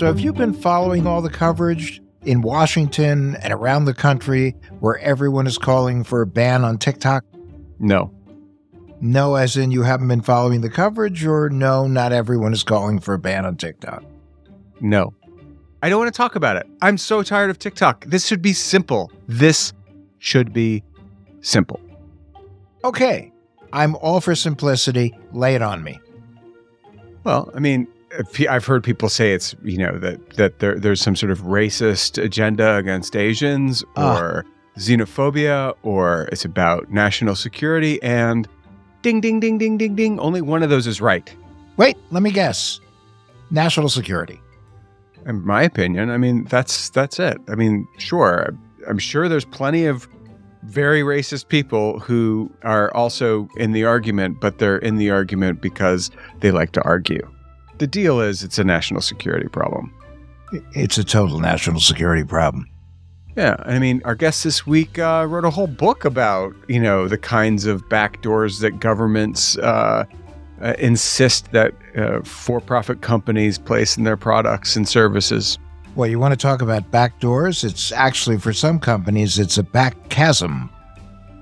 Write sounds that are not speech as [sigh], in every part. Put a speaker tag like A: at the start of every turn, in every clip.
A: So, have you been following all the coverage in Washington and around the country where everyone is calling for a ban on TikTok?
B: No.
A: No, as in you haven't been following the coverage, or no, not everyone is calling for a ban on TikTok?
B: No. I don't want to talk about it. I'm so tired of TikTok. This should be simple. This should be simple.
A: Okay. I'm all for simplicity. Lay it on me.
B: Well, I mean, I've heard people say it's you know that that there, there's some sort of racist agenda against Asians
A: Ah.
B: or xenophobia or it's about national security and ding ding ding ding ding ding only one of those is right
A: Wait, let me guess. National security.
B: in my opinion I mean that's that's it I mean sure I'm sure there's plenty of very racist people who are also in the argument but they're in the argument because they like to argue the deal is it's a national security problem
A: It's a total national security problem.
B: Yeah, I mean, our guest this week uh, wrote a whole book about you know the kinds of backdoors that governments uh, uh, insist that uh, for-profit companies place in their products and services.
A: Well, you want to talk about backdoors? It's actually, for some companies, it's a back chasm.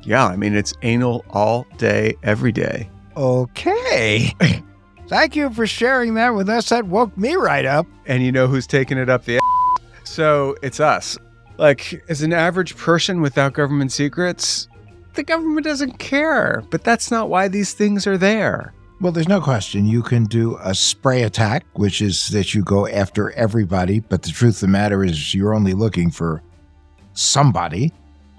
B: Yeah, I mean, it's anal all day, every day.
A: Okay. [laughs] Thank you for sharing that with us. That woke me right up.
B: And you know who's taking it up the? So it's us. Like, as an average person without government secrets, the government doesn't care. But that's not why these things are there.
A: Well, there's no question. You can do a spray attack, which is that you go after everybody, but the truth of the matter is you're only looking for somebody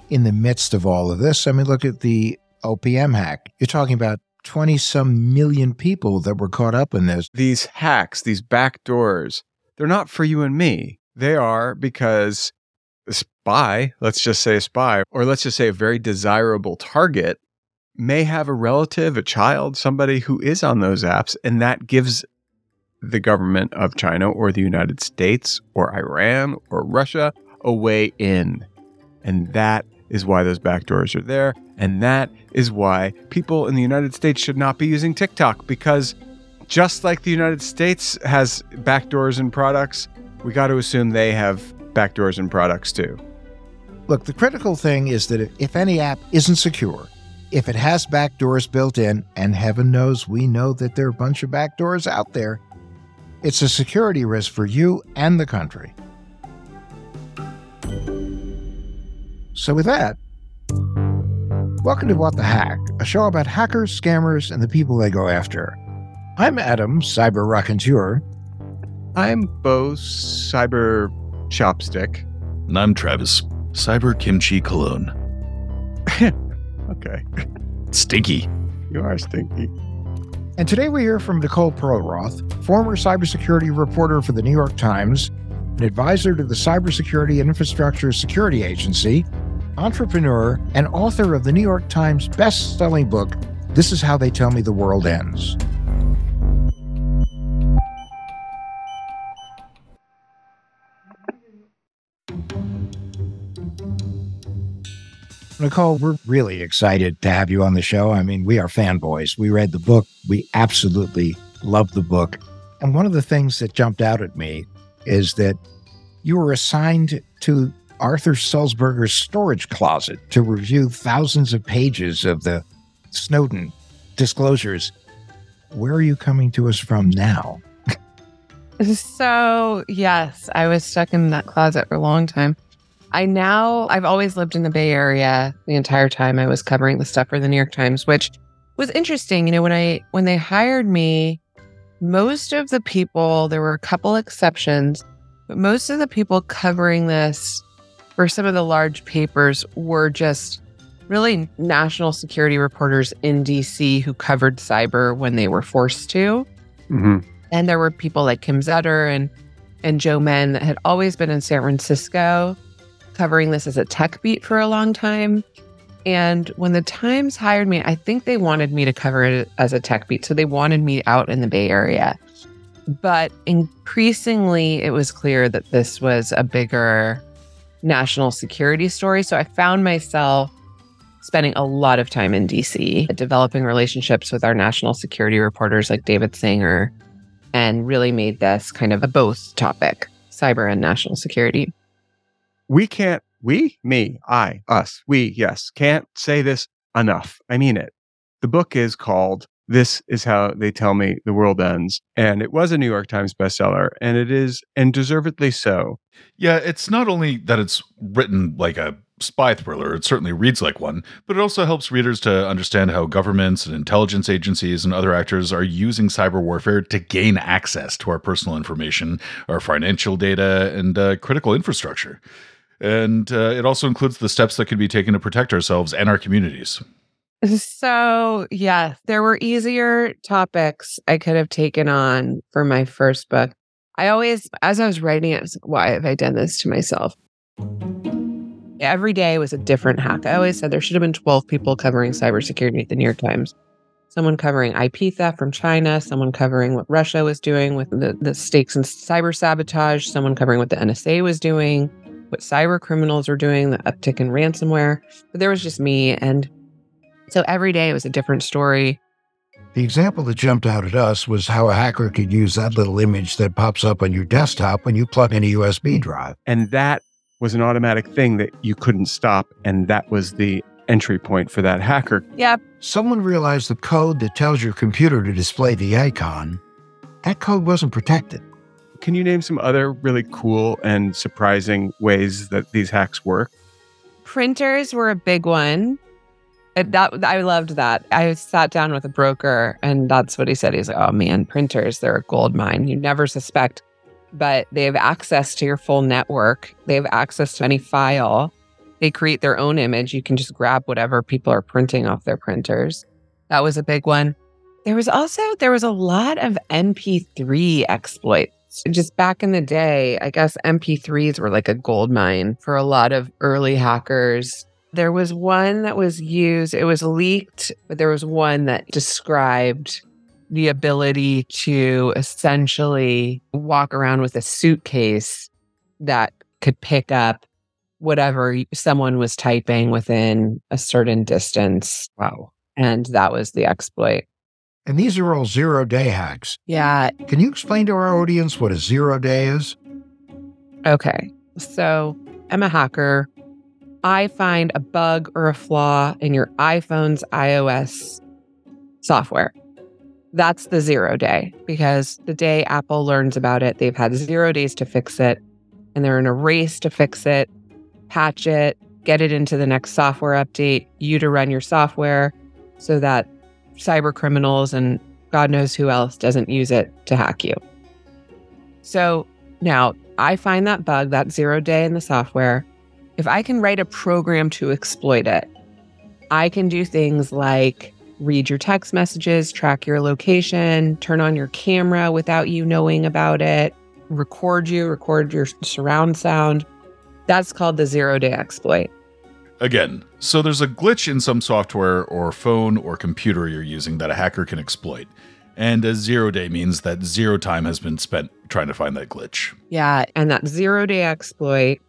A: in the midst of all of this. I mean, look at the OPM hack. You're talking about 20 some million people that were caught up in this.
B: these hacks, these back doors, they're not for you and me. They are because a spy, let's just say a spy, or let's just say a very desirable target, may have a relative, a child, somebody who is on those apps, and that gives the government of China or the United States or Iran or Russia a way in. And that is why those backdoors are there. And that is why people in the United States should not be using TikTok because just like the United States has backdoors in products, we got to assume they have backdoors in products too.
A: Look, the critical thing is that if any app isn't secure, if it has backdoors built in, and heaven knows we know that there are a bunch of backdoors out there, it's a security risk for you and the country. So, with that, welcome to What the Hack, a show about hackers, scammers, and the people they go after. I'm Adam, cyber raconteur.
B: I'm Bo Cyber Chopstick.
C: And I'm Travis, Cyber Kimchi Cologne. [laughs]
B: Okay,
C: Stinky.
B: you are stinky.
A: And today we hear from Nicole Perlroth, former cybersecurity reporter for the New York Times, an advisor to the Cybersecurity and Infrastructure Security Agency, entrepreneur, and author of the New York Times best-selling book, This Is How They Tell Me the World Ends. Nicole, we're really excited to have you on the show. I mean, we are fanboys. We read the book, we absolutely love the book. And one of the things that jumped out at me is that you were assigned to Arthur Sulzberger's storage closet to review thousands of pages of the Snowden disclosures. Where are you coming to us from now? [laughs]
D: So, yes, I was stuck in that closet for a long time. I now, I've always lived in the Bay Area the entire time I was covering the stuff for the New York Times, which was interesting. You know, when I, when they hired me, most of the people, there were a couple exceptions, but most of the people covering this for some of the large papers were just really national security reporters in DC who covered cyber when they were forced to.
B: Mm-hmm.
D: And there were people like Kim Zetter and and Joe Menn that had always been in San Francisco covering this as a tech beat for a long time. And when the Times hired me, I think they wanted me to cover it as a tech beat. So they wanted me out in the Bay Area. But increasingly, it was clear that this was a bigger national security story. So I found myself spending a lot of time in DC, developing relationships with our national security reporters like David Sanger and really made this kind of a both topic cyber and national security.
B: We can't, we, me, I, us, we, yes, can't say this enough. I mean it. The book is called This is How They Tell Me the World Ends. And it was a New York Times bestseller, and it is, and deservedly so.
C: Yeah, it's not only that it's written like a spy thriller, it certainly reads like one, but it also helps readers to understand how governments and intelligence agencies and other actors are using cyber warfare to gain access to our personal information, our financial data, and uh, critical infrastructure. And uh, it also includes the steps that can be taken to protect ourselves and our communities.
D: So, yeah, there were easier topics I could have taken on for my first book. I always, as I was writing it, was like, why have I done this to myself? Every day was a different hack. I always said there should have been 12 people covering cybersecurity at the New York Times. Someone covering IP theft from China, someone covering what Russia was doing with the, the stakes in cyber sabotage, someone covering what the NSA was doing, what cyber criminals were doing, the uptick in ransomware. But there was just me. And so every day it was a different story.
A: The example that jumped out at us was how a hacker could use that little image that pops up on your desktop when you plug in a USB drive.
B: And that was an automatic thing that you couldn't stop. And that was the entry point for that hacker.
D: Yep.
A: Someone realized the code that tells your computer to display the icon, that code wasn't protected.
B: Can you name some other really cool and surprising ways that these hacks work?
D: Printers were a big one. That I loved that. I sat down with a broker, and that's what he said. He's like, "Oh man, printers, they're a gold mine. You never suspect, but they have access to your full network. They have access to any file. They create their own image. You can just grab whatever people are printing off their printers. That was a big one. There was also there was a lot of MP3 exploits. Just back in the day, I guess MP3s were like a gold mine for a lot of early hackers. There was one that was used, it was leaked, but there was one that described the ability to essentially walk around with a suitcase that could pick up whatever someone was typing within a certain distance.
B: Wow.
D: And that was the exploit.
A: And these are all zero day hacks.
D: Yeah.
A: Can you explain to our audience what a zero day is?
D: Okay. So I'm a hacker. I find a bug or a flaw in your iPhone's iOS software. That's the zero day because the day Apple learns about it, they've had zero days to fix it and they're in a race to fix it, patch it, get it into the next software update, you to run your software so that cyber criminals and God knows who else doesn't use it to hack you. So now I find that bug, that zero day in the software. If I can write a program to exploit it, I can do things like read your text messages, track your location, turn on your camera without you knowing about it, record you, record your surround sound. That's called the zero day exploit.
C: Again, so there's a glitch in some software or phone or computer you're using that a hacker can exploit. And a zero day means that zero time has been spent trying to find that glitch.
D: Yeah. And that zero day exploit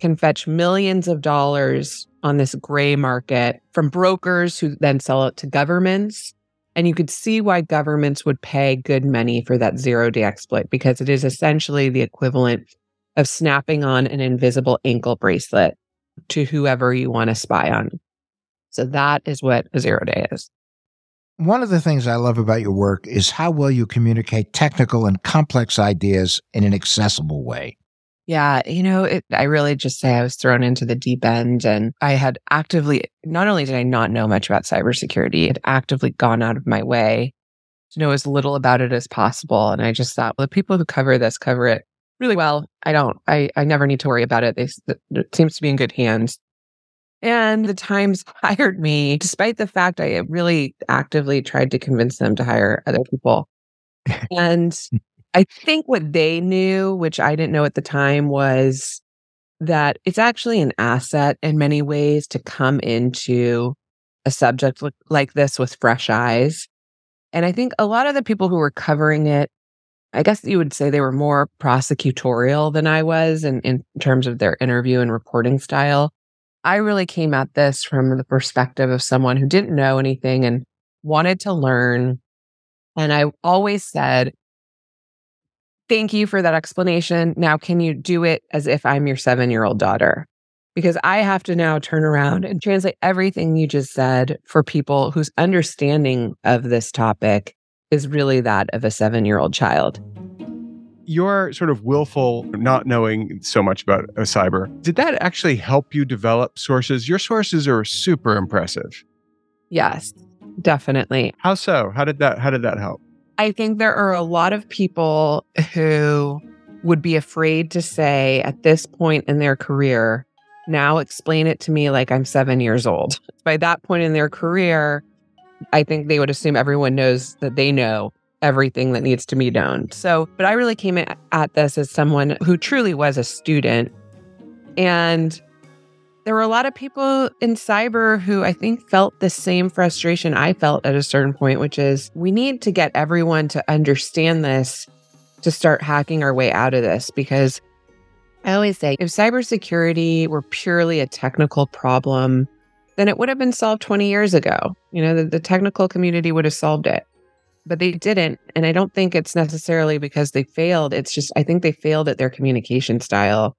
D: can fetch millions of dollars on this gray market from brokers who then sell it to governments. And you could see why governments would pay good money for that zero day exploit because it is essentially the equivalent of snapping on an invisible ankle bracelet to whoever you want to spy on. So that is what a zero day is.
A: One of the things I love about your work is how well you communicate technical and complex ideas in an accessible way.
D: Yeah, you know, it, I really just say I was thrown into the deep end and I had actively, not only did I not know much about cybersecurity, had actively gone out of my way to know as little about it as possible. And I just thought, well, the people who cover this cover it really well. I don't, I, I never need to worry about it. They, it seems to be in good hands. And the Times [laughs] hired me, despite the fact I really actively tried to convince them to hire other people. [laughs] and I think what they knew, which I didn't know at the time, was that it's actually an asset in many ways to come into a subject like this with fresh eyes. And I think a lot of the people who were covering it, I guess you would say they were more prosecutorial than I was in, in terms of their interview and reporting style. I really came at this from the perspective of someone who didn't know anything and wanted to learn. And I always said, Thank you for that explanation. Now, can you do it as if I'm your seven year old daughter? Because I have to now turn around and translate everything you just said for people whose understanding of this topic is really that of a seven year old child.
B: Your sort of willful not knowing so much about a cyber, did that actually help you develop sources? Your sources are super impressive.
D: Yes, definitely.
B: How so? How did that how did that help?
D: I think there are a lot of people who would be afraid to say at this point in their career, now explain it to me like I'm seven years old. [laughs] By that point in their career, I think they would assume everyone knows that they know everything that needs to be known. So, but I really came at this as someone who truly was a student. And there were a lot of people in cyber who I think felt the same frustration I felt at a certain point, which is we need to get everyone to understand this to start hacking our way out of this. Because I always say if cybersecurity were purely a technical problem, then it would have been solved 20 years ago. You know, the, the technical community would have solved it. But they didn't. And I don't think it's necessarily because they failed. It's just, I think they failed at their communication style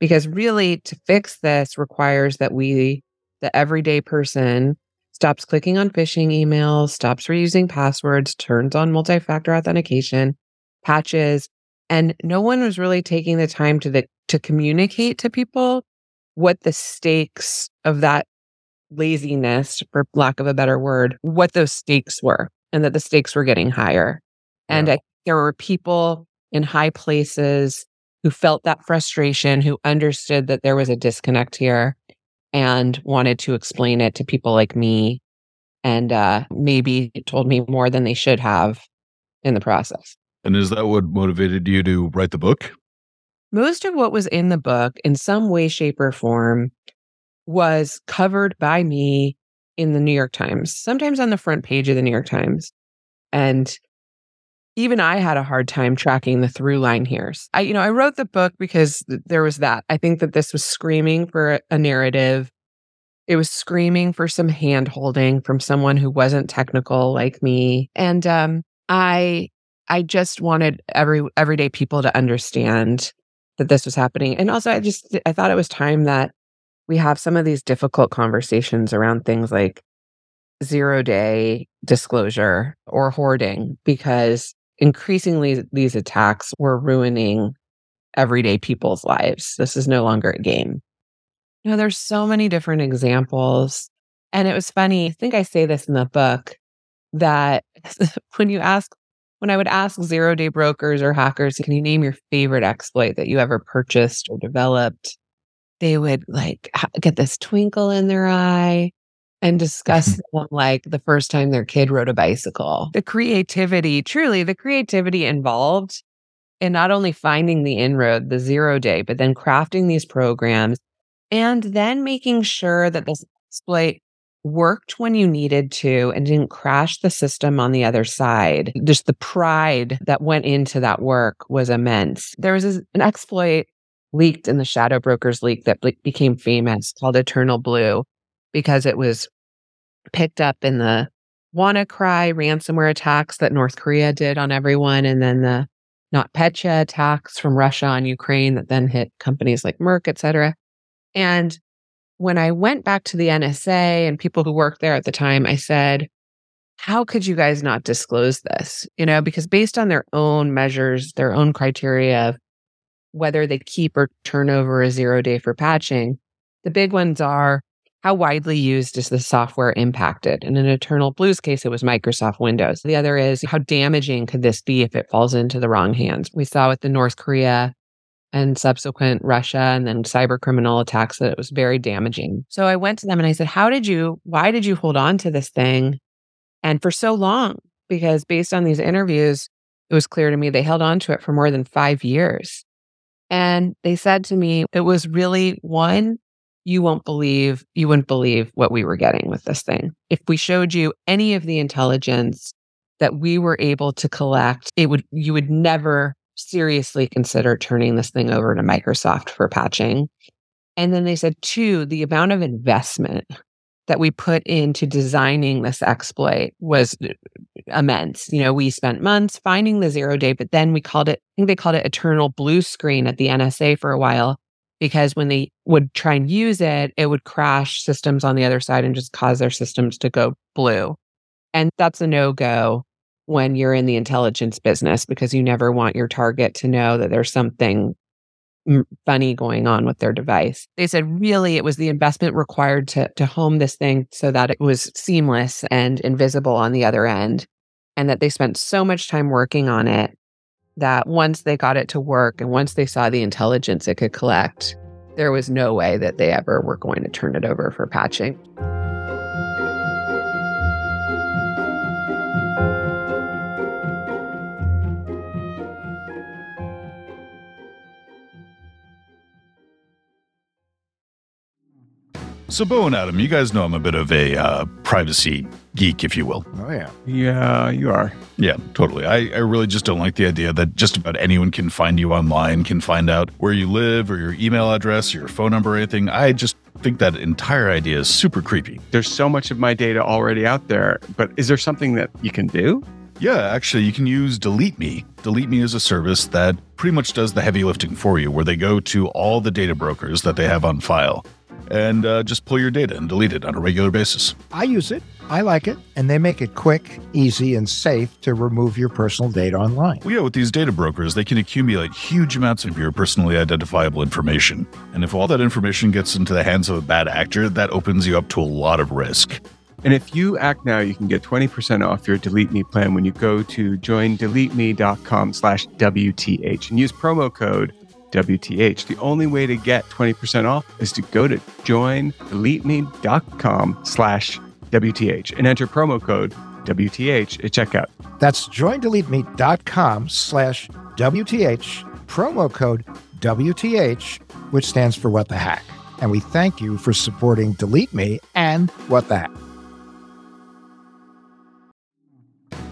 D: because really to fix this requires that we the everyday person stops clicking on phishing emails stops reusing passwords turns on multi-factor authentication patches and no one was really taking the time to the, to communicate to people what the stakes of that laziness for lack of a better word what those stakes were and that the stakes were getting higher. And I, there were people in high places who felt that frustration, who understood that there was a disconnect here and wanted to explain it to people like me and uh, maybe told me more than they should have in the process.
C: And is that what motivated you to write the book?
D: Most of what was in the book, in some way, shape, or form, was covered by me in the New York Times, sometimes on the front page of the New York Times. And even I had a hard time tracking the through line here. I, you know, I wrote the book because there was that. I think that this was screaming for a narrative. It was screaming for some hand holding from someone who wasn't technical like me. And um, I, I just wanted every everyday people to understand that this was happening. And also, I just I thought it was time that we have some of these difficult conversations around things like zero day disclosure or hoarding because increasingly these attacks were ruining everyday people's lives. This is no longer a game. You know, there's so many different examples. And it was funny, I think I say this in the book, that [laughs] when you ask, when I would ask zero day brokers or hackers, can you name your favorite exploit that you ever purchased or developed? They would like get this twinkle in their eye and discuss [laughs] like the first time their kid rode a bicycle. The creativity, truly, the creativity involved in not only finding the inroad, the zero day, but then crafting these programs and then making sure that this exploit worked when you needed to and didn't crash the system on the other side. Just the pride that went into that work was immense. There was an exploit leaked in the Shadow Brokers leak that became famous called Eternal Blue because it was picked up in the WannaCry ransomware attacks that North Korea did on everyone, and then the NotPetya attacks from Russia on Ukraine that then hit companies like Merck, et cetera. And when I went back to the NSA and people who worked there at the time, I said, how could you guys not disclose this? You know, because based on their own measures, their own criteria of whether they keep or turn over a zero day for patching, the big ones are how widely used is the software impacted? In an Eternal Blues case, it was Microsoft Windows. The other is how damaging could this be if it falls into the wrong hands? We saw with the North Korea and subsequent Russia and then cyber criminal attacks that it was very damaging. So I went to them and I said, How did you, why did you hold on to this thing? And for so long, because based on these interviews, it was clear to me they held on to it for more than five years. And they said to me, it was really one, you won't believe, you wouldn't believe what we were getting with this thing. If we showed you any of the intelligence that we were able to collect, it would, you would never seriously consider turning this thing over to Microsoft for patching. And then they said, two, the amount of investment that we put into designing this exploit was uh, immense. You know, we spent months finding the zero day, but then we called it, I think they called it eternal blue screen at the NSA for a while because when they would try and use it, it would crash systems on the other side and just cause their systems to go blue. And that's a no go when you're in the intelligence business because you never want your target to know that there's something funny going on with their device. They said really it was the investment required to to home this thing so that it was seamless and invisible on the other end and that they spent so much time working on it that once they got it to work and once they saw the intelligence it could collect, there was no way that they ever were going to turn it over for patching.
C: So, Bo and Adam, you guys know I'm a bit of a uh, privacy geek, if you will.
A: Oh, yeah.
B: Yeah, you are.
C: Yeah, totally. I, I really just don't like the idea that just about anyone can find you online, can find out where you live or your email address or your phone number or anything. I just think that entire idea is super creepy.
B: There's so much of my data already out there, but is there something that you can do?
C: Yeah, actually, you can use Delete Me. Delete Me is a service that pretty much does the heavy lifting for you, where they go to all the data brokers that they have on file and uh, just pull your data and delete it on a regular basis.
A: I use it. I like it. And they make it quick, easy, and safe to remove your personal data online.
C: Well, yeah, with these data brokers, they can accumulate huge amounts of your personally identifiable information. And if all that information gets into the hands of a bad actor, that opens you up to a lot of risk.
B: And if you act now, you can get 20% off your Delete Me plan when you go to joindeleteme.com slash WTH and use promo code WTH. The only way to get 20% off is to go to joindeleteme.com slash WTH and enter promo code WTH at checkout.
A: That's joindeleteme.com slash WTH, promo code WTH, which stands for What the Hack. And we thank you for supporting Delete Me and What the Hack.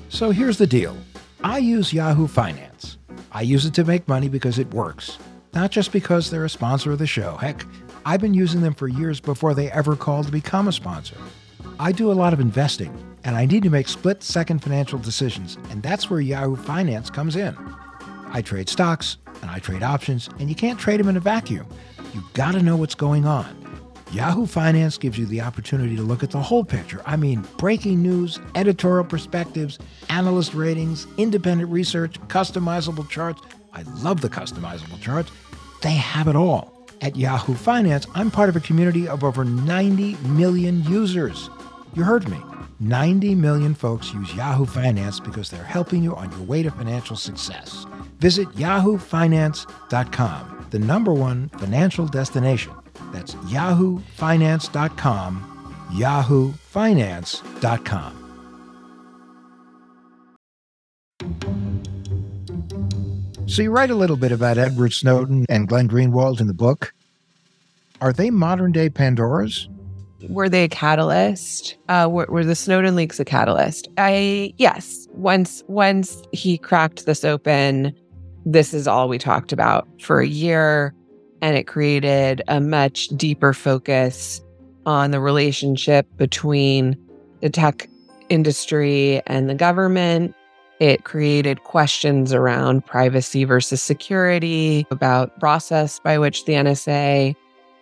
A: So here's the deal I use Yahoo Finance. I use it to make money because it works, not just because they're a sponsor of the show. Heck, I've been using them for years before they ever called to become a sponsor. I do a lot of investing, and I need to make split second financial decisions, and that's where Yahoo Finance comes in. I trade stocks and I trade options, and you can't trade them in a vacuum. You've gotta know what's going on. Yahoo Finance gives you the opportunity to look at the whole picture. I mean, breaking news, editorial perspectives, analyst ratings, independent research, customizable charts. I love the customizable charts. They have it all. At Yahoo Finance, I'm part of a community of over 90 million users. You heard me. 90 million folks use Yahoo Finance because they're helping you on your way to financial success. Visit yahoofinance.com, the number one financial destination. That's yahoofinance.com, yahoofinance.com. So you write a little bit about Edward Snowden and Glenn Greenwald in the book. Are they modern day Pandoras?
D: Were they a catalyst? Uh, were, were the Snowden leaks a catalyst? I yes. Once once he cracked this open, this is all we talked about for a year, and it created a much deeper focus on the relationship between the tech industry and the government. It created questions around privacy versus security, about process by which the NSA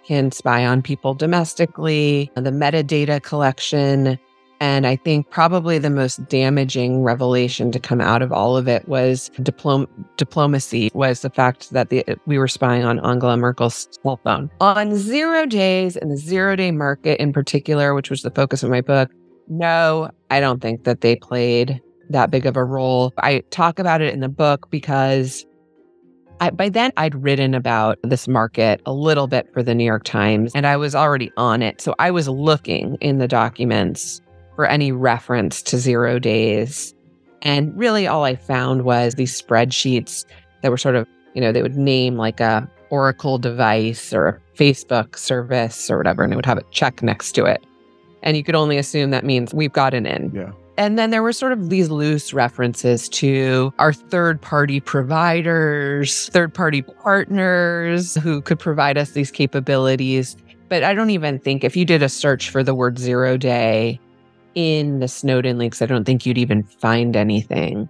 D: can spy on people domestically, the metadata collection. And I think probably the most damaging revelation to come out of all of it was diplom- diplomacy, was the fact that the, we were spying on Angela Merkel's cell phone. On zero days and the zero day market in particular, which was the focus of my book, no, I don't think that they played that big of a role. I talk about it in the book because I, by then I'd written about this market a little bit for the New York Times and I was already on it. So I was looking in the documents for any reference to zero days. And really all I found was these spreadsheets that were sort of, you know, they would name like a Oracle device or a Facebook service or whatever, and it would have a check next to it. And you could only assume that means we've got an in.
B: Yeah.
D: And then there were sort of these loose references to our third party providers, third party partners who could provide us these capabilities. But I don't even think if you did a search for the word zero day in the Snowden leaks, I don't think you'd even find anything.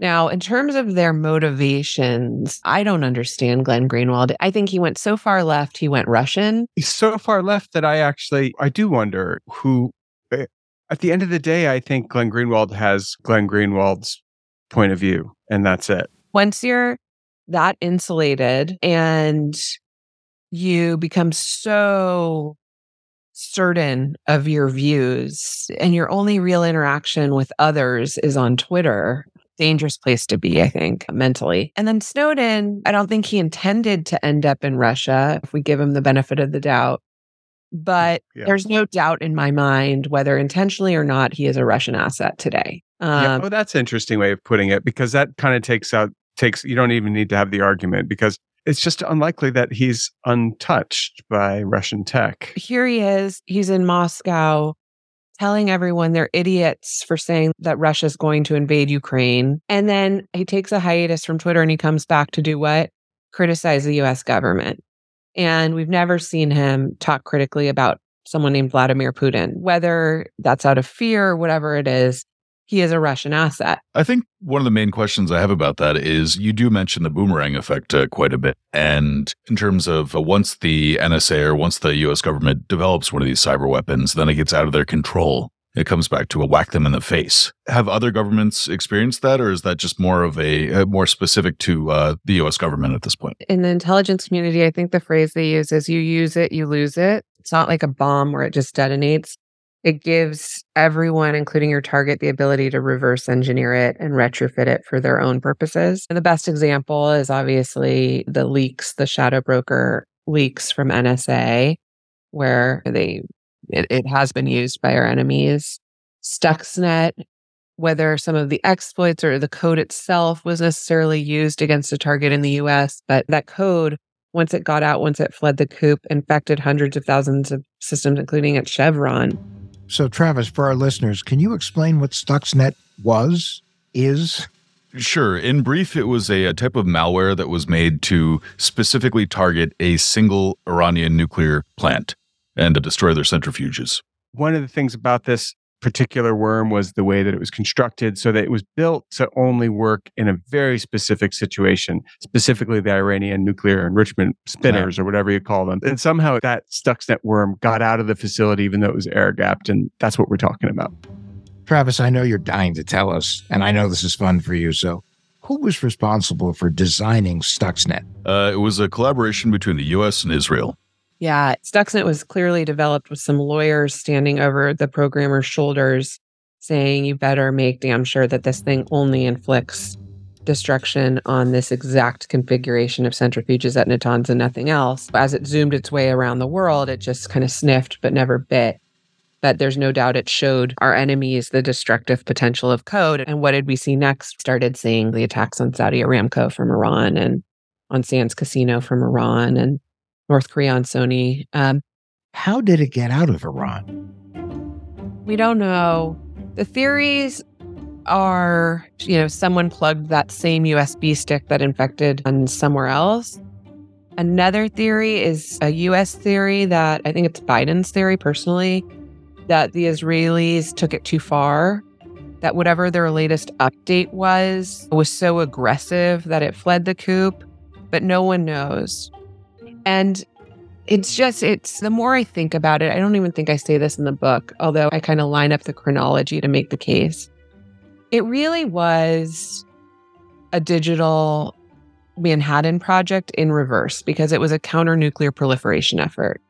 D: Now, in terms of their motivations, I don't understand Glenn Greenwald. I think he went so far left, he went Russian.
B: He's so far left that I actually I do wonder who eh, at the end of the day, I think Glenn Greenwald has Glenn Greenwald's point of view, and that's it.
D: Once you're that insulated and you become so certain of your views and your only real interaction with others is on Twitter, dangerous place to be, I think, mentally. And then Snowden, I don't think he intended to end up in Russia if we give him the benefit of the doubt. But
B: Yeah.
D: there's no doubt in my mind, whether intentionally or not, he is a Russian asset today.
B: yeah.
D: Um,
B: Oh, that's an interesting way of putting it because that kind of takes out takes you don't even need to have the argument because it's just unlikely that he's untouched by Russian tech.
D: here he is. He's in Moscow telling everyone they're idiots for saying that Russia's going to invade Ukraine. And then he takes a hiatus from Twitter and he comes back to do what? Criticize the US government. And we've never seen him talk critically about someone named Vladimir Putin, whether that's out of fear or whatever it is. He is a Russian asset.
C: I think one of the main questions I have about that is you do mention the boomerang effect uh, quite a bit. And in terms of uh, once the NSA or once the US government develops one of these cyber weapons, then it gets out of their control. It comes back to a whack them in the face. Have other governments experienced that, or is that just more of a uh, more specific to uh, the US government at this point?
D: in the intelligence community, I think the phrase they use is you use it, you lose it. It's not like a bomb where it just detonates. It gives everyone, including your target, the ability to reverse engineer it and retrofit it for their own purposes. And the best example is obviously the leaks, the shadow broker leaks from NSA, where they it, it has been used by our enemies. Stuxnet, whether some of the exploits or the code itself was necessarily used against a target in the US, but that code, once it got out, once it fled the coop, infected hundreds of thousands of systems, including at Chevron.
A: So, Travis, for our listeners, can you explain what Stuxnet was, is?
C: Sure. In brief, it was a, a type of malware that was made to specifically target a single Iranian nuclear plant and to destroy their centrifuges.
B: One of the things about this particular worm was the way that it was constructed so that it was built to only work in a very specific situation, specifically the Iranian nuclear enrichment spinners or whatever you call them. And somehow that Stuxnet worm got out of the facility even though it was air gapped. And that's what we're talking about.
A: Travis, I know you're dying to tell us, and I know this is fun for you. So, who was responsible for designing Stuxnet?
C: Uh, it was a collaboration between the US and Israel.
D: Yeah, Stuxnet was clearly developed with some lawyers standing over the programmer's shoulders saying, you better make damn sure that this thing only inflicts destruction on this exact configuration of centrifuges at Natanz and nothing else. As it zoomed its way around the world, it just kind of sniffed but never bit. But there's no doubt it showed our enemies the destructive potential of code. And what did we see next? Started seeing the attacks on Saudi Aramco from Iran and on Sands Casino from Iran and North Korea on Sony. Um,
A: How did it get out of Iran?
D: we don't know. The theories are, you know, someone plugged that same USB stick that infected on somewhere else. Another theory is a US theory that I think it's Biden's theory personally that the Israelis took it too far. That whatever their latest update was was so aggressive that it fled the coop, but no one knows. And it's just it's the more I think about it, I don't even think I say this in the book, although I kind of line up the chronology to make the case. It really was a digital Manhattan project in reverse because it was a counter nuclear proliferation effort.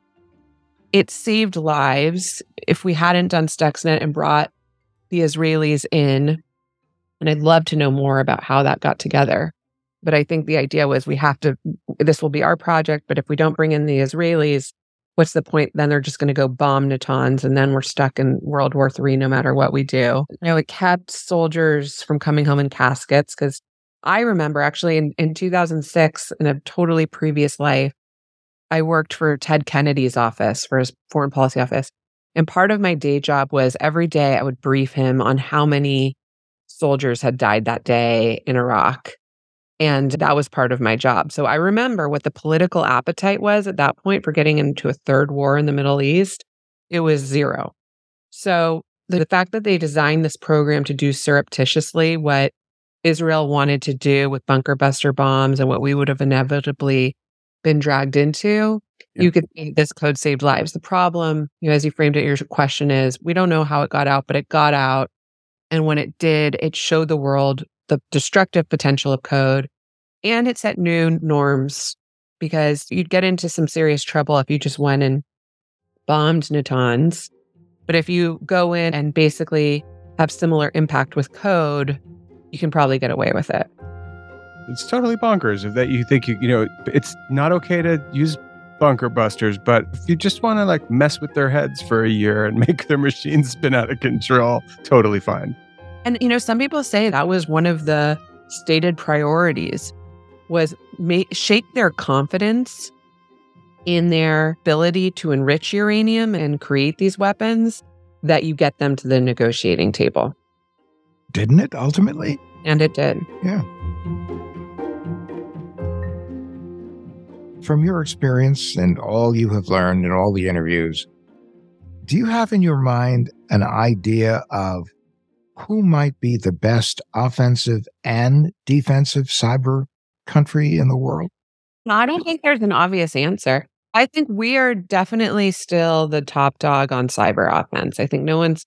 D: It saved lives if we hadn't done Stuxnet and brought the Israelis in. And I'd love to know more about how that got together. But I think the idea was we have to, this will be our project. But if we don't bring in the Israelis, what's the point? Then they're just going to go bomb Natanz and then we're stuck in World War III no matter what we do. You know, it kept soldiers from coming home in caskets because I remember actually in, in 2006, in a totally previous life, I worked for Ted Kennedy's office, for his foreign policy office. And part of my day job was every day I would brief him on how many soldiers had died that day in Iraq. And that was part of my job. So I remember what the political appetite was at that point for getting into a third war in the Middle East. It was zero. So the fact that they designed this program to do surreptitiously what Israel wanted to do with bunker buster bombs and what we would have inevitably been dragged into,
B: Yeah.
D: you could see this code saved lives. The problem, you know, as you framed it, your question is we don't know how it got out, but it got out. And when it did, it showed the world the destructive potential of code and it set new norms because you'd get into some serious trouble if you just went and bombed Natanz. But if you go in and basically have similar impact with code, you can probably get away with it.
B: It's totally bonkers if that you think you you know it's not okay to use bunker busters, but if you just want to like mess with their heads for a year and [laughs] make their machines spin out of control, totally fine.
D: And you know, some people say that was one of the stated priorities was ma- shake their confidence in their ability to enrich uranium and create these weapons that you get them to the negotiating table.
A: Didn't it ultimately?
D: And it did.
A: Yeah. From your experience and all you have learned in all the interviews, do you have in your mind an idea of who might be the best offensive and defensive cyber country in the world?
D: I don't think there's an obvious answer. I think we are definitely still the top dog on cyber offense. I think no one's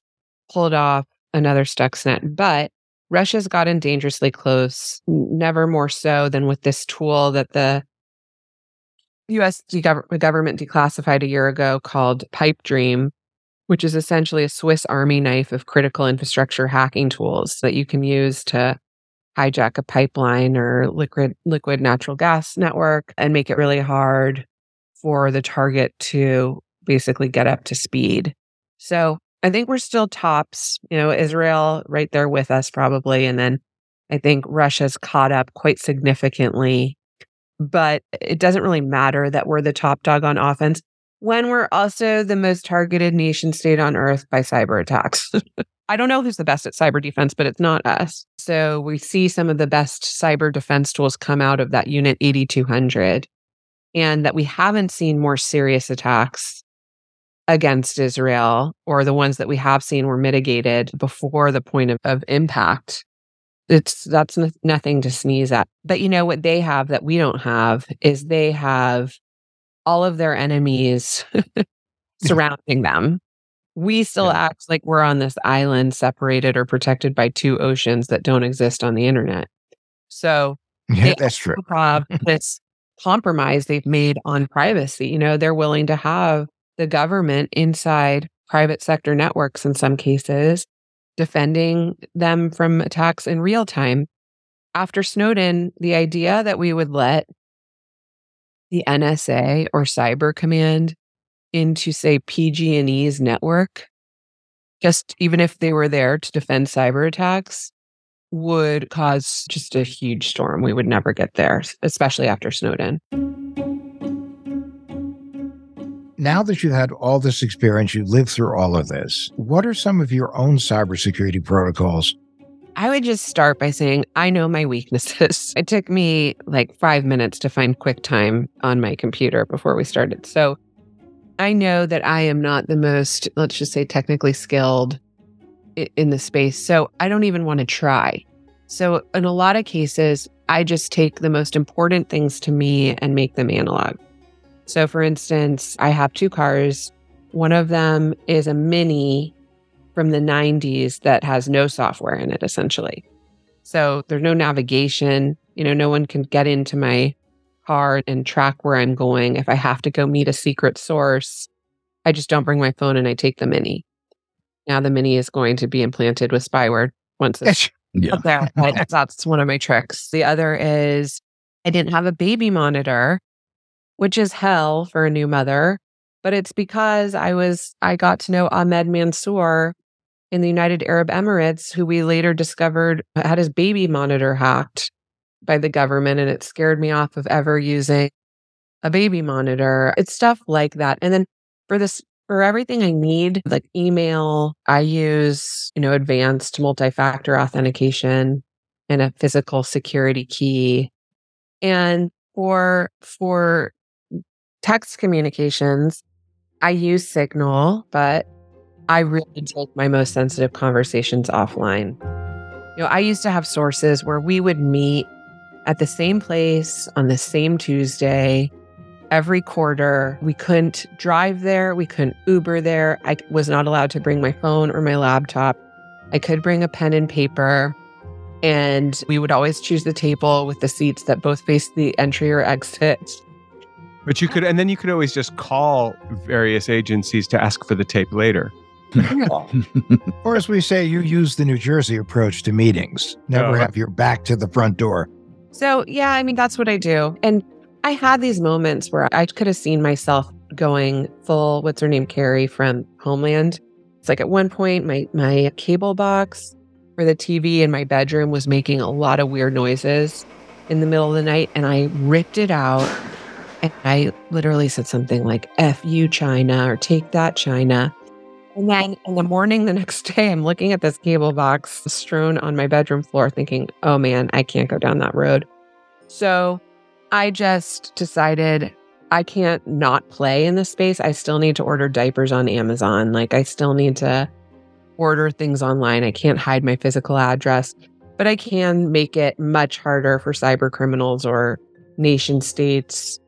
D: pulled off another Stuxnet, but Russia's gotten dangerously close, never more so than with this tool that the US government declassified a year ago called Pipe Dream, which is essentially a Swiss army knife of critical infrastructure hacking tools that you can use to hijack a pipeline or liquid liquid natural gas network and make it really hard for the target to basically get up to speed. So I think we're still tops, you know, Israel right there with us probably. And then I think Russia's caught up quite significantly. But it doesn't really matter that we're the top dog on offense when we're also the most targeted nation state on earth by cyber attacks. [laughs] I don't know who's the best at cyber defense, but it's not us. So we see some of the best cyber defense tools come out of that unit 8200 and that we haven't seen more serious attacks against Israel or the ones that we have seen were mitigated before the point of, of impact. It's that's n- nothing to sneeze at. But you know what they have that we don't have is they have all of their enemies [laughs] surrounding them. We still
A: Yeah.
D: act like we're on this island separated or protected by two oceans that don't exist on the internet. So
A: Yeah, that's true.
D: have [laughs] this compromise they've made on privacy. You know, they're willing to have the government inside private sector networks in some cases, defending them from attacks in real time. After Snowden, the idea that we would let the NSA or Cyber Command into, say, PG&E's network, just even if they were there to defend cyber attacks, would cause just a huge storm. We would never get there, especially after Snowden.
A: Now that you've had all this experience, you lived through all of this, what are some of your own cybersecurity protocols?
D: I would just start by saying, I know my weaknesses. [laughs] It took me like five minutes to find QuickTime on my computer before we started. So I know that I am not the most, let's just say, technically skilled in the space. So I don't even want to try. So in a lot of cases, I just take the most important things to me and make them analog. So for instance, I have two cars. One of them is a mini from the 90s that has no software in it essentially. So there's no navigation, you know, no one can get into my car and track where I'm going. If I have to go meet a secret source, I just don't bring my phone and I take the mini. Now the mini is going to be implanted with spyware once it's
C: Yeah.
D: up there. But that's one of my tricks. The other is I didn't have a baby monitor, which is hell for a new mother. But it's because I was I got to know Ahmed Mansoor in the United Arab Emirates, who we later discovered had his baby monitor hacked by the government, and it scared me off of ever using a baby monitor. It's stuff like that. And then for this for everything I need, like email, I use, you know, advanced multi-factor authentication and a physical security key. And for for text communications, I use Signal, but I really take my most sensitive conversations offline. You know, I used to have sources where we would meet at the same place on the same Tuesday every quarter. We couldn't drive there, we couldn't Uber there. I was not allowed to bring my phone or my laptop. I could bring a pen and paper. And we would always choose the table with the seats that both faced the entry or exit.
B: But you could, and then you could always just call various agencies to ask for the tape later.
A: or as we say, you use the New Jersey approach to meetings. Never
B: Oh.
A: have your back to the front door.
D: So, yeah, I mean, that's what I do. And I had these moments where I could have seen myself going full, what's her name, Carrie from Homeland. It's like at one point, my, my cable box for the TV in my bedroom was making a lot of weird noises in the middle of the night. And I ripped it out. And I literally said something like, F you, China, or take that, China. And then in the morning the [laughs] next day, I'm looking at this cable box strewn on my bedroom floor, thinking, oh man, I can't go down that road. So I just decided I can't not play in this space. I still need to order diapers on Amazon. Like, I still need to order things online. I can't hide my physical address, but I can make it much harder for cyber criminals or nation states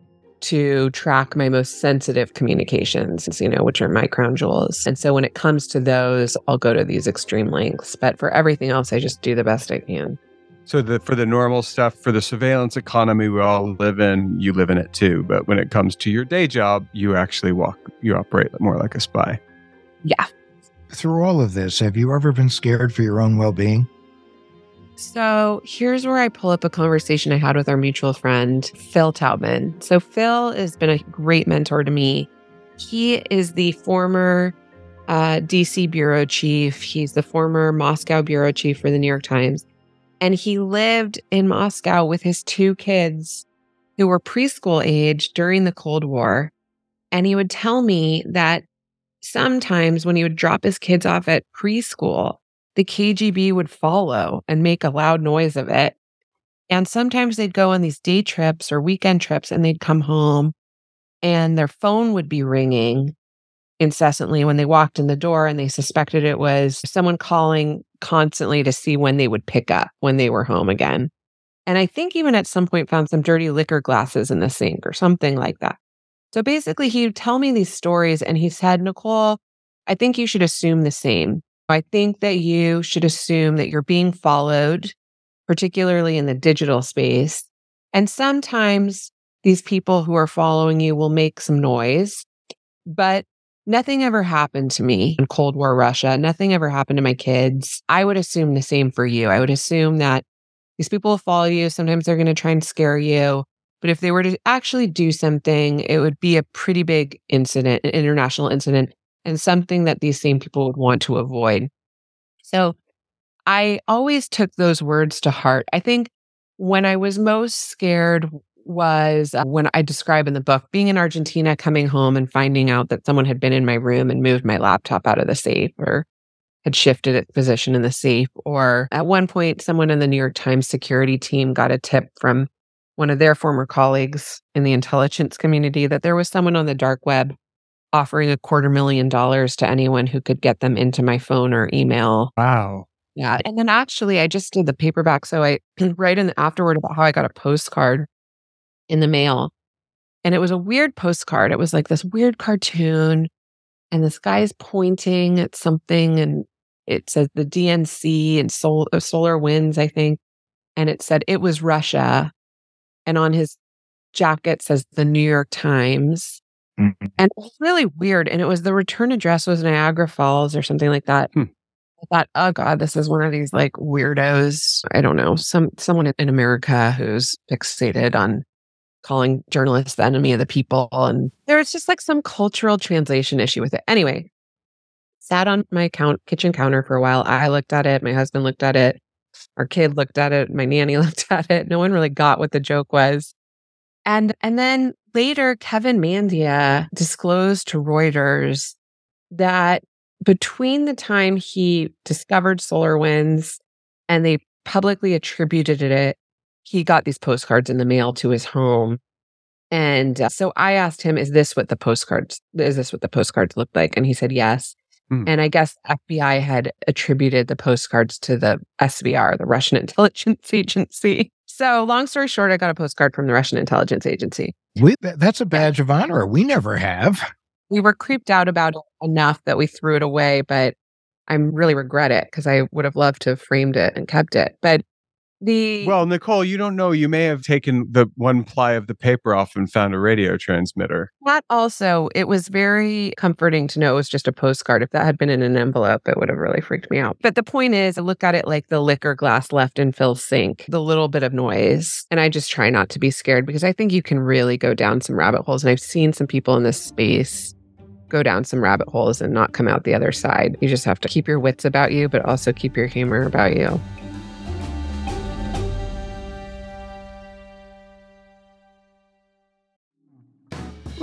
D: to track my most sensitive communications, you know, which are my crown jewels. And so when it comes to those, I'll go to these extreme lengths. But for everything else, I just do the best I can.
B: So the for the normal stuff, for the surveillance economy we all live in, you live in it too. But when it comes to your day job, you actually walk, you operate more like a spy.
D: Yeah.
A: Through all of this, have you ever been scared for your own well being?
D: So here's where I pull up a conversation I had with our mutual friend, Phil Taubman. So Phil has been a great mentor to me. He is the former uh, DC bureau chief. He's the former Moscow bureau chief for the New York Times. And he lived in Moscow with his two kids who were preschool age during the Cold War. And he would tell me that sometimes when he would drop his kids off at preschool, the KGB would follow and make a loud noise of it. And sometimes they'd go on these day trips or weekend trips and they'd come home and their phone would be ringing incessantly when they walked in the door and they suspected it was someone calling constantly to see when they would pick up when they were home again. And I think even at some point found some dirty liquor glasses in the sink or something like that. So basically, he would tell me these stories and he said, Nicole, I think you should assume the same. I think that you should assume that you're being followed, particularly in the digital space. And sometimes these people who are following you will make some noise, but nothing ever happened to me in Cold War Russia. Nothing ever happened to my kids. I would assume the same for you. I would assume that these people will follow you. Sometimes they're going to try and scare you. But if they were to actually do something, it would be a pretty big incident, an international incident and something that these same people would want to avoid. So I always took those words to heart. I think when I was most scared was uh, when I describe in the book being in Argentina, coming home and finding out that someone had been in my room and moved my laptop out of the safe or had shifted its position in the safe. Or at one point, someone in the New York Times security team got a tip from one of their former colleagues in the intelligence community that there was someone on the dark web offering a quarter million dollars to anyone who could get them into my phone or email.
B: Wow.
D: Yeah. And then actually, I just did the paperback. So I [clears throat] write in the afterward about how I got a postcard in the mail. And it was a weird postcard. It was like this weird cartoon, and this guy's pointing at something, and it says the DNC and sol- uh, SolarWinds, I think. And it said it was Russia. And on his jacket says the New York Times.
A: Mhm.
D: And it was really weird. And it was the return address was Niagara Falls or something like that.
B: Hmm.
D: I thought, oh God, this is one of these like weirdos. I don't know, some someone in America who's fixated on calling journalists the enemy of the people. And there was just like some cultural translation issue with it. Anyway, sat on my count kitchen counter for a while. I looked at it, my husband looked at it, our kid looked at it, my nanny [laughs] looked at it. No one really got what the joke was. And and then later Kevin Mandia disclosed to Reuters that between the time he discovered SolarWinds and they publicly attributed it he got these postcards in the mail to his home. And uh, so I asked him, is this what the postcards, is this what the postcards look like? And he said, yes.
B: Hmm.
D: And I guess FBI had attributed the postcards to the SVR, the Russian [laughs] intelligence agency. So long story short, I got a postcard from the Russian intelligence agency.
A: We, that's a badge of honor. We never have.
D: We were creeped out about it enough that we threw it away, but I'm really regret it because I would have loved to have framed it and kept it. But the
B: Well, Nicole, you don't know. You may have taken the one ply of the paper off and found a radio transmitter.
D: That also, it was very comforting to know it was just a postcard. If that had been in an envelope, it would have really freaked me out. But the point is, I look at it like the liquor glass left in Phil's sink, the little bit of noise. And I just try not to be scared because I think you can really go down some rabbit holes. And I've seen some people in this space go down some rabbit holes and not come out the other side. You just have to keep your wits about you, but also keep your humor about you.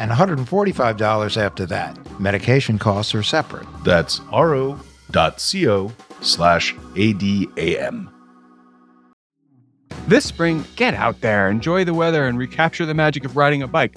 A: and $145 after that. Medication costs are separate.
C: That's ro.co slash ADAM.
B: This spring, get out there, enjoy the weather, and recapture the magic of riding a bike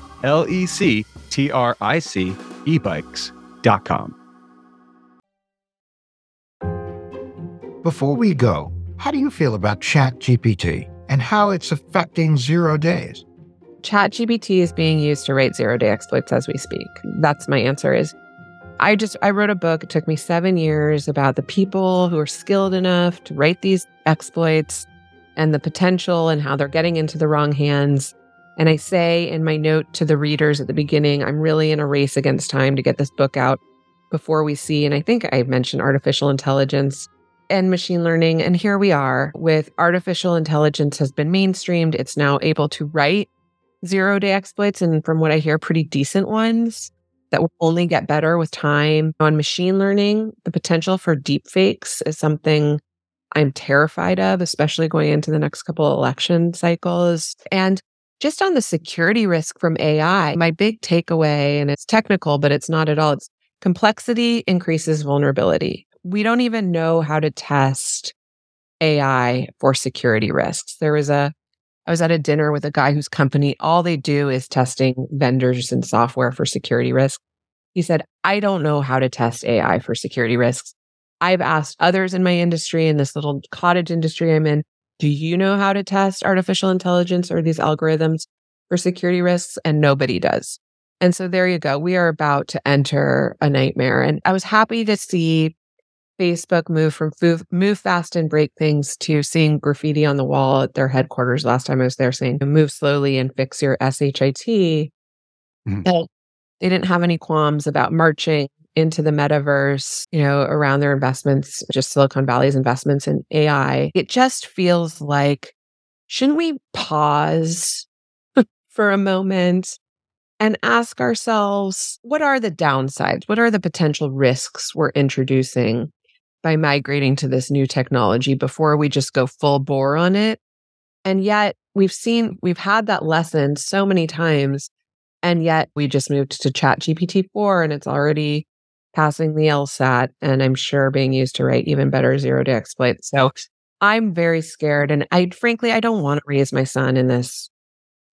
B: L E C T R I C ebikes.com.
A: Before we go, how do you feel about ChatGPT and how it's affecting zero days?
D: ChatGPT is being used to rate zero day exploits as we speak. That's my answer is I just I wrote a book. It took me 7 years about the people who are skilled enough to write these exploits and the potential and how they're getting into the wrong hands. And I say in my note to the readers at the beginning, I'm really in a race against time to get this book out before we see and I think I mentioned artificial intelligence and machine learning and here we are with artificial intelligence has been mainstreamed. It's now able to write zero day exploits and from what I hear, pretty decent ones that will only get better with time. On machine learning, the potential for deep fakes is something I'm terrified of, especially going into the next couple election cycles. And just on the security risk from AI, my big takeaway, and it's technical, but it's not at all, it's complexity increases vulnerability. We don't even know how to test AI for security risks. There was a I was at a dinner with a guy whose company, all they do is testing vendors and software for security risks. He said, I don't know how to test AI for security risks. I've asked others in my industry, in this little cottage industry I'm in, do you know how to test artificial intelligence or these algorithms for security risks? And nobody does. And so there you go. We are about to enter a nightmare. And I was happy to see Facebook move from move, move fast and break things to seeing graffiti on the wall at their headquarters last time I was there saying move slowly and fix your SHIT.
B: Mhm.
D: And they didn't have any qualms about marching into the metaverse, you know, around their investments, just Silicon Valley's investments in AI, it just feels like, shouldn't we pause [laughs] for a moment and ask ourselves, what are the downsides? What are the potential risks we're introducing by migrating to this new technology before we just go full bore on it? And yet, we've seen, we've had that lesson so many times and yet we just moved to Chat GPT 4 and it's already passing the LSAT and I'm sure being used to write even better zero day exploits. So I'm very scared. And I frankly, I don't want to raise my son in this.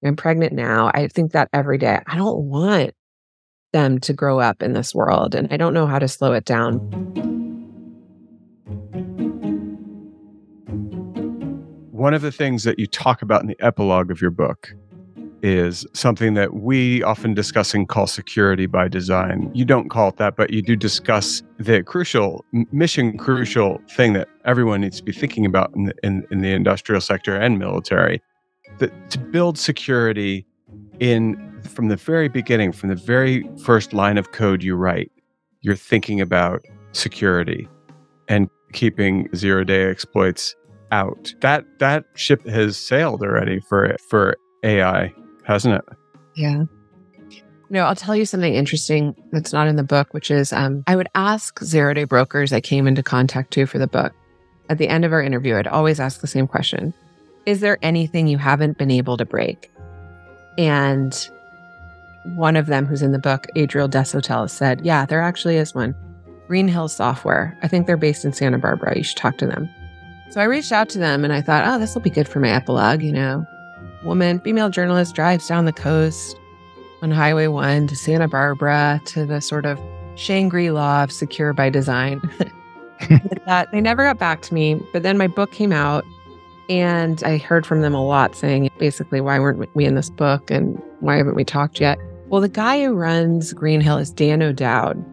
D: I'm pregnant now. I think that every day. I don't want them to grow up in this world and I don't know how to slow it down.
B: One of the things that you talk about in the epilogue of your book is something that we often discuss and call security by design. You don't call it that, but you do discuss the crucial, mission crucial thing that everyone needs to be thinking about in the, in, in the industrial sector and military. That to build security in from the very beginning, from the very first line of code you write, you're thinking about security and keeping zero day exploits out. That that ship has sailed already for for AI hasn't it?
D: Yeah. No, I'll tell you something interesting that's not in the book, which is um, I would ask zero day brokers I came into contact to for the book. At the end of our interview, I'd always ask the same question Is there anything you haven't been able to break? And one of them who's in the book, Adriel Desautels, said, Yeah, there actually is one. Green Hill Software. I think they're based in Santa Barbara. You should talk to them. So I reached out to them and I thought, oh, this will be good for my epilogue, you know woman, female journalist, drives down the coast on Highway 1 to Santa Barbara to the sort of Shangri La of Secure by Design. [laughs] that they never got back to me. But then my book came out and I heard from them a lot saying basically, why weren't we in this book and why haven't we talked yet? Well, the guy who runs Green Hill is Dan O'Dowd.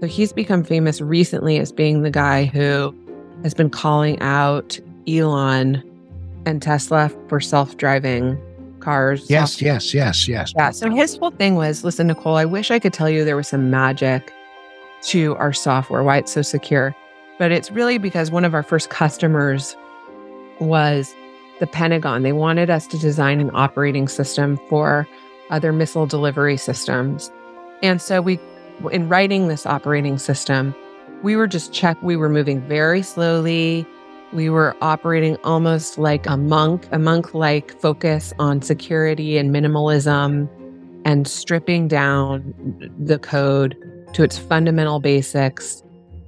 D: So he's become famous recently as being the guy who has been calling out Elon and Tesla for self driving cars.
A: Yes, yes, yes, yes.
D: Yeah. So his whole thing was listen, Nicole, I wish I could tell you there was some magic to our software, why it's so secure. But it's really because one of our first customers was the Pentagon. They wanted us to design an operating system for other missile delivery systems. And so we, in writing this operating system, we were just check, we were moving very slowly we were operating almost like a monk, a monk like focus on security and minimalism and stripping down the code to its fundamental basics,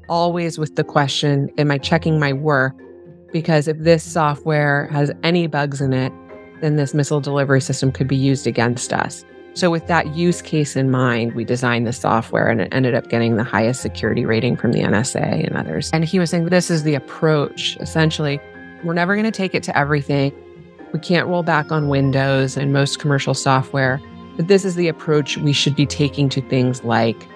D: always with the question Am I checking my work? Because if this software has any bugs in it, then this missile delivery system could be used against us. So, with that use case in mind, we designed the software and it ended up getting the highest security rating from the NSA and others. And he was saying this is the approach. Essentially, we're never going to take it to everything. We can't roll back on Windows and most commercial software, but this is the approach we should be taking to things like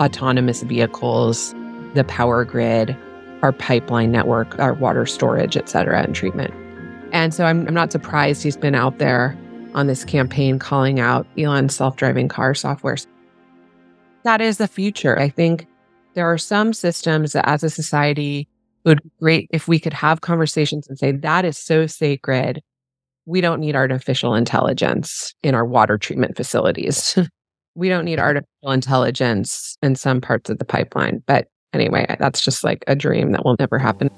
D: autonomous vehicles, the power grid, our pipeline network, our water storage, et cetera, and treatment. And so I'm, I'm not surprised he's been out there on this campaign calling out Elon's self driving car software. That is the future. I think there are some systems that as a society would be great if we could have conversations and say, that is so sacred. We don't need artificial intelligence in our water treatment facilities. [laughs] we don't need artificial intelligence in some parts of the pipeline. But anyway, that's just like a dream that will never happen.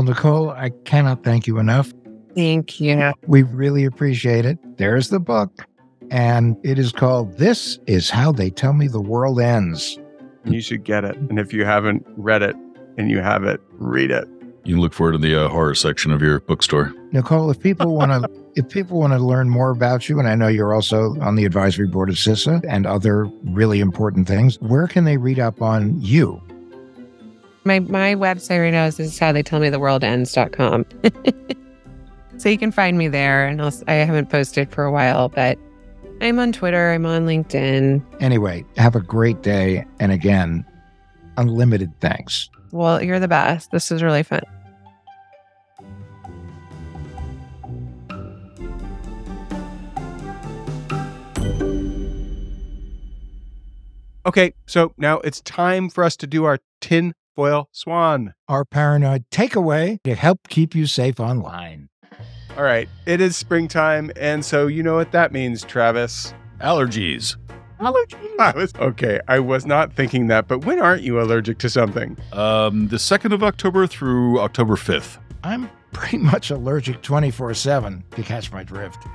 A: Well, Nicole, I cannot thank you enough.
D: Thank you.
A: We really appreciate it. There's the book, and it is called This Is How They Tell Me the World Ends.
B: You should get it. And if you haven't read it and you have it, read it.
C: You can look for it in the uh, horror section of your bookstore.
A: Nicole, if people want to [laughs] if people want to learn more about you, and I know you're also on the advisory board of CISA and other really important things, where can they read up on you?
D: My my website right now is this is how they tell me the world ends.com. [laughs] so you can find me there. And I'll, I haven't posted for a while, but I'm on Twitter, I'm on LinkedIn.
A: Anyway, have a great day. And again, unlimited thanks.
D: Well, you're the best. This was really fun.
B: Okay, so now it's time for us to do our tin foil swan.
A: Our paranoid takeaway to help keep you safe online.
B: All right, it is springtime, and so you know what that means, Travis.
C: Allergies. [laughs]
B: I was okay. I was not thinking that, but when aren't you allergic to something?
C: Um, the 2nd of October through October 5th.
A: I'm pretty much allergic 24 7 to catch my drift.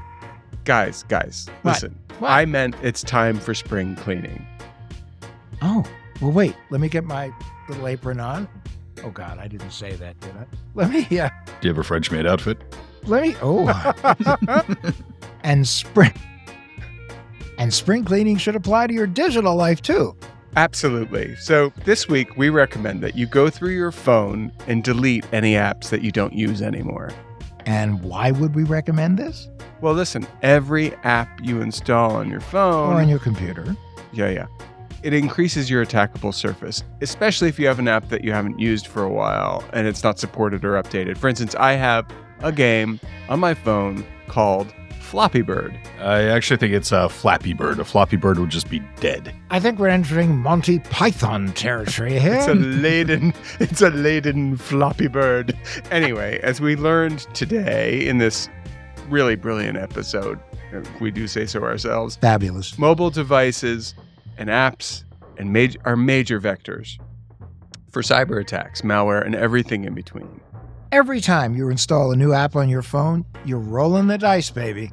B: Guys, guys,
A: What?
B: listen.
A: What?
B: I meant it's time for spring cleaning.
A: Oh, well, wait. Let me get my little apron on. Oh, God, I didn't say that, did I? [laughs] Let me, uh,
C: Do you have a French maid outfit?
A: let me, oh. [laughs] and spring. And spring cleaning should apply to your digital life too.
B: Absolutely. So this week we recommend that you go through your phone and delete any apps that you don't use anymore.
A: And why would we recommend this?
B: Well, listen, every app you install on your phone,
A: Or on your computer.
B: yeah, yeah, it increases your attackable surface, especially if you have an app that you haven't used for a while and it's not supported or updated. For instance, I have a game on my phone called Floppy Bird.
C: I actually think it's a Flappy Bird. A Floppy Bird would just be dead.
A: I think we're entering Monty Python territory [laughs] here.
B: It's a laden, it's a laden floppy bird. Anyway, as we learned today in this really brilliant episode, if we do say so ourselves,
A: Fabulous.
B: mobile devices and apps and major are major vectors for cyber attacks, malware, and everything in between.
A: Every time you install a new app on your phone, you're rolling the dice, baby.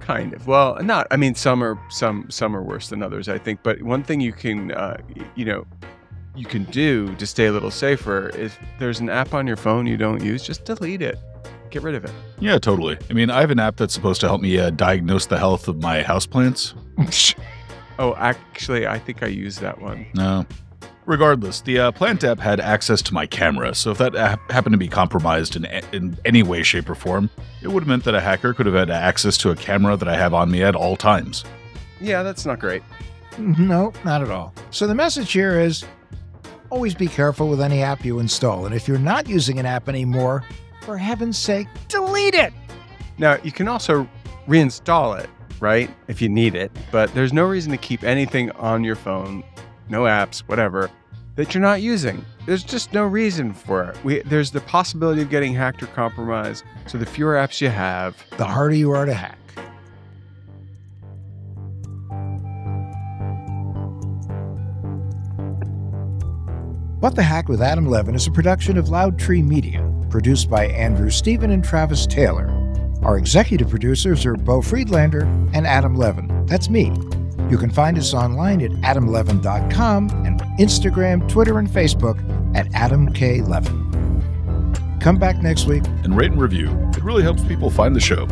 B: Kind of. Well, not. I mean, some are some some are worse than others, I think. But one thing you can, uh, you know, you can do to stay a little safer if there's an app on your phone you don't use, just delete it. Get rid of it.
C: Yeah, totally. I mean, I have an app that's supposed to help me uh, diagnose the health of my houseplants. [laughs]
B: Oh, actually, I think I used that one.
C: No. Regardless, the uh, plant app had access to my camera, so if that app happened to be compromised in, in any way, shape, or form, it would have meant that a hacker could have had access to a camera that I have on me at all times.
B: Yeah, that's not great.
A: no, not at all. So the message here is always be careful with any app you install. And if you're not using an app anymore, for heaven's sake, delete it.
B: Now, you can also reinstall it, right? If you need it, but there's no reason to keep anything on your phone, no apps, whatever, that you're not using. There's just no reason for it. We, there's the possibility of getting hacked or compromised. So the fewer apps you have,
A: The harder you are to hack. What the Hack with Adam Levin is a production of Loud Tree Media, produced by Andrew Stephen and Travis Taylor. Our executive producers are Bo Friedlander and Adam Levin. That's me. You can find us online at adamlevin.com and Instagram, Twitter, and Facebook at Adam K. Levin. Come back next week
C: And rate and review. It really helps people find the show.